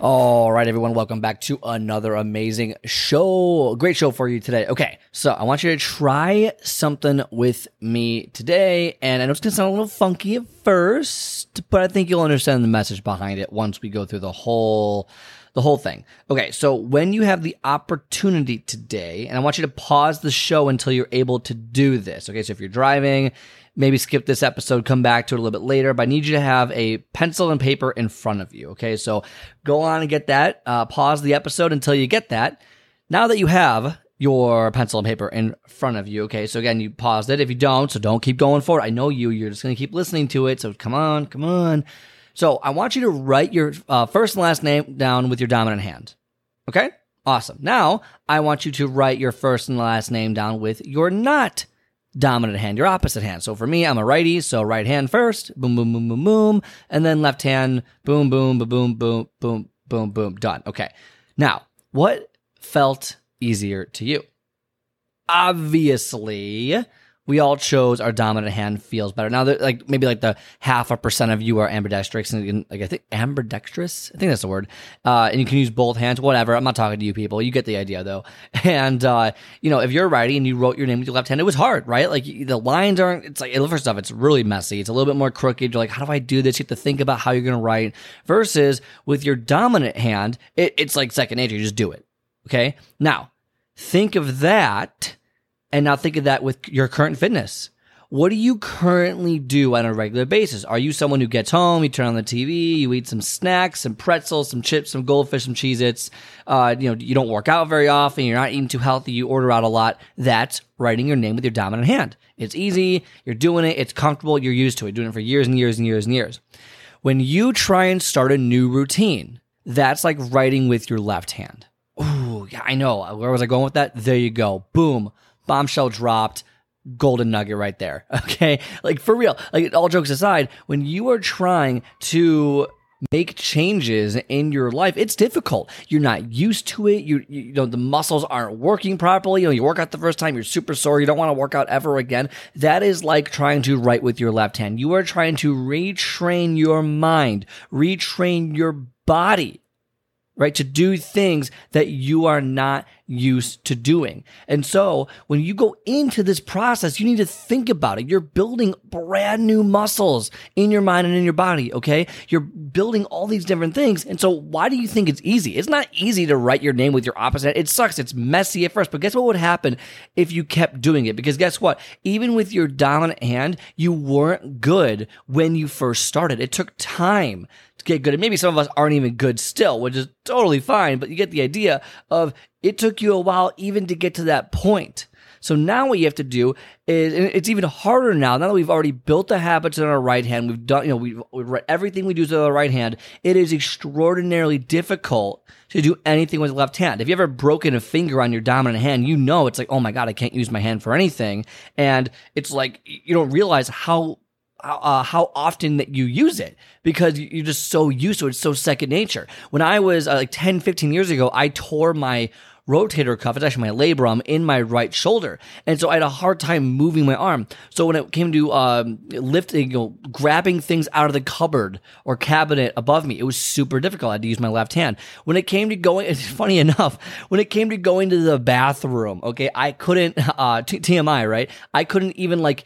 All right, everyone, welcome back to another amazing show. Great show for you today. Okay, so I want you to try something with me today. And I know it's to sound a little funky at first, but I think you'll understand the message behind it once we go through the whole the whole thing. Okay, so when you have the opportunity today, and I want you to pause the show until you're able to do this. Okay, so if you're driving, maybe skip this episode, come back to it a little bit later. But I need you to have a pencil and paper in front of you. Okay, so go on and get that. Uh, pause the episode until you get that. Now that you have your pencil and paper in front of you. Okay, so again, you paused it. If you don't, so don't keep going forward. I know you. You're just to keep listening to it. So come on, come on. So I want you to write your uh, first and last name down with your dominant hand. Okay, awesome. Now I want you to write your first and last name down with your not dominant hand, your opposite hand. So for me, I'm a righty, so right hand first, boom, boom, boom, boom, boom, and then left hand, boom, boom, boom, boom, boom, boom, boom, boom, done. Okay. Now, what felt easier to you? Obviously, we all chose our dominant hand feels better. Now, like maybe like the half a percent of you are ambidextrous, and like I think ambidextrous, I think that's the word. Uh, and you can use both hands, whatever. I'm not talking to you people. You get the idea though. And uh, you know, if you're writing and you wrote your name with your left hand, it was hard, right? Like the lines aren't. It's like first off, it's really messy. It's a little bit more crooked. You're like, how do I do this? You have to think about how you're going to write. Versus with your dominant hand, it, it's like second nature. You just do it. Okay. Now, think of that and now think of that with your current fitness. What do you currently do on a regular basis? Are you someone who gets home, you turn on the TV, you eat some snacks, some pretzels, some chips, some goldfish, some Cheez Its, uh, you know, you don't work out very often, you're not eating too healthy, you order out a lot. That's writing your name with your dominant hand. It's easy, you're doing it, it's comfortable, you're used to it, doing it for years and years and years and years. When you try and start a new routine, that's like writing with your left hand. I know. Where was I going with that? There you go. Boom bombshell dropped golden nugget right there. Okay. Like for real, like all jokes aside, when you are trying to make changes in your life, it's difficult. You're not used to it. You, you know, the muscles aren't working properly. You know, you work out the first time, you're super sore. You don't want to work out ever again. That is like trying to write with your left hand. You are trying to retrain your mind, retrain your body right? To do things that you are not used to doing. And so when you go into this process, you need to think about it. You're building brand new muscles in your mind and in your body. Okay. You're building all these different things. And so why do you think it's easy? It's not easy to write your name with your opposite. It sucks. It's messy at first, but guess what would happen if you kept doing it? Because guess what? Even with your dominant hand, you weren't good when you first started. It took time to get good. And maybe some of us aren't even good still, which is totally fine, but you get the idea of it took you a while even to get to that point. So now what you have to do is, it's even harder now. Now that we've already built the habits in our right hand, we've done, you know, we've, we've read everything we do with our right hand. It is extraordinarily difficult to do anything with the left hand. If you ever broken a finger on your dominant hand, you know it's like, oh my god, I can't use my hand for anything, and it's like you don't realize how uh, how often that you use it because you're just so used to it. It's so second nature. When I was uh, like 10, 15 years ago, I tore my rotator cuff. It's actually my labrum in my right shoulder. And so I had a hard time moving my arm. So when it came to um, lifting, you know, grabbing things out of the cupboard or cabinet above me, it was super difficult. I had to use my left hand. When it came to going, it's funny enough, when it came to going to the bathroom, okay, I couldn't, uh, t- TMI, right? I couldn't even like,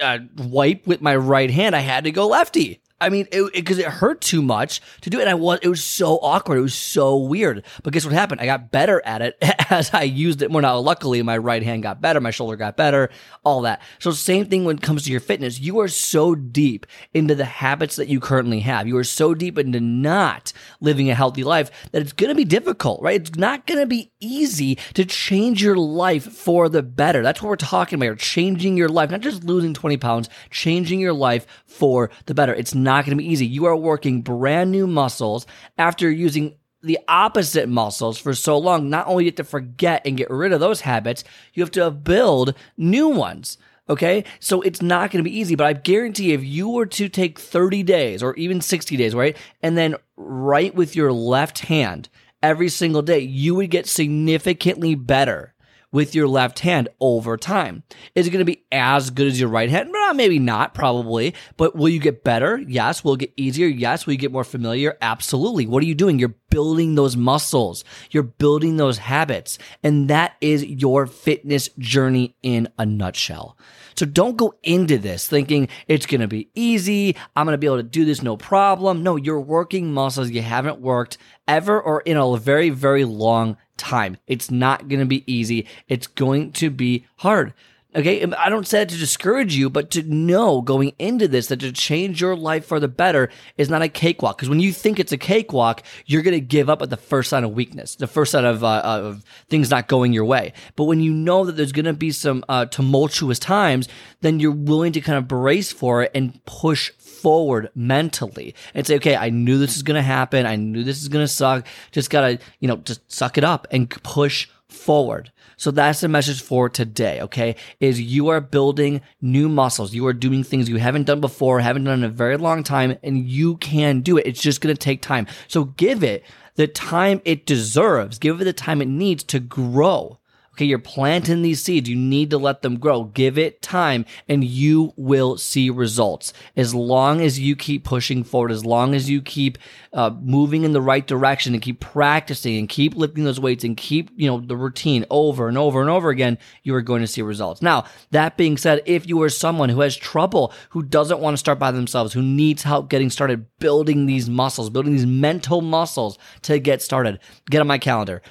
uh, wipe with my right hand. I had to go lefty. I mean, because it, it, it, hurt too much to do it. And I was, it was so awkward. It was so weird. But guess what happened? I got better at it as I used it more. Now, luckily, my right hand got better, my shoulder got better, all that. So, same thing when it comes to your fitness. You are so deep into the habits that you currently have. You are so deep into not living a healthy life that it's going to be difficult, right? It's not going to be easy to change your life for the better. That's what we're talking about. Changing your life, not just losing 20 pounds, changing your life for the better. It's not going to be easy. You are working brand new muscles after using the opposite muscles for so long, not only you have to forget and get rid of those habits, you have to build new ones. Okay. So it's not going to be easy, but I guarantee if you were to take 30 days or even 60 days, right? And then write with your left hand every single day, you would get significantly better with your left hand over time. Is it going to be as good as your right hand? Maybe not, probably. But will you get better? Yes. Will it get easier? Yes. Will you get more familiar? Absolutely. What are you doing? You're building those muscles. You're building those habits. And that is your fitness journey in a nutshell. So don't go into this thinking it's going to be easy. I'm going to be able to do this no problem. No, you're working muscles you haven't worked ever or in a very, very long time. It's not going to be easy. It's going to be hard. Okay. I don't say it to discourage you, but to know going into this that to change your life for the better is not a cakewalk. Because when you think it's a cakewalk, you're going to give up at the first sign of weakness, the first sign of, uh, of things not going your way. But when you know that there's going to be some uh, tumultuous times, then you're willing to kind of brace for it and push forward mentally and say, okay, I knew this is going to happen. I knew this is going to suck. Just got to, you know, just suck it up and push forward. So that's the message for today, okay? Is you are building new muscles. You are doing things you haven't done before, haven't done in a very long time, and you can do it. It's just going to take time. So give it the time it deserves. Give it the time it needs to grow. Okay, you're planting these seeds. You need to let them grow. Give it time and you will see results. As long as you keep pushing forward, as long as you keep uh, moving in the right direction and keep practicing and keep lifting those weights and keep, you know, the routine over and over and over again, you are going to see results. Now, that being said, if you are someone who has trouble, who doesn't want to start by themselves, who needs help getting started building these muscles, building these mental muscles to get started, get on my calendar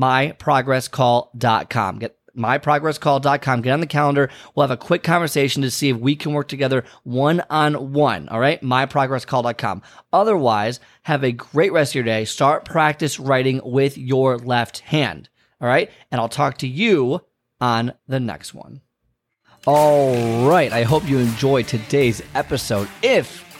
myprogresscall.com. Get myprogresscall.com. Get on the calendar. We'll have a quick conversation to see if we can work together one on one. All right. Myprogresscall.com. Otherwise, have a great rest of your day. Start practice writing with your left hand. All right. And I'll talk to you on the next one. All right. I hope you enjoyed today's episode. If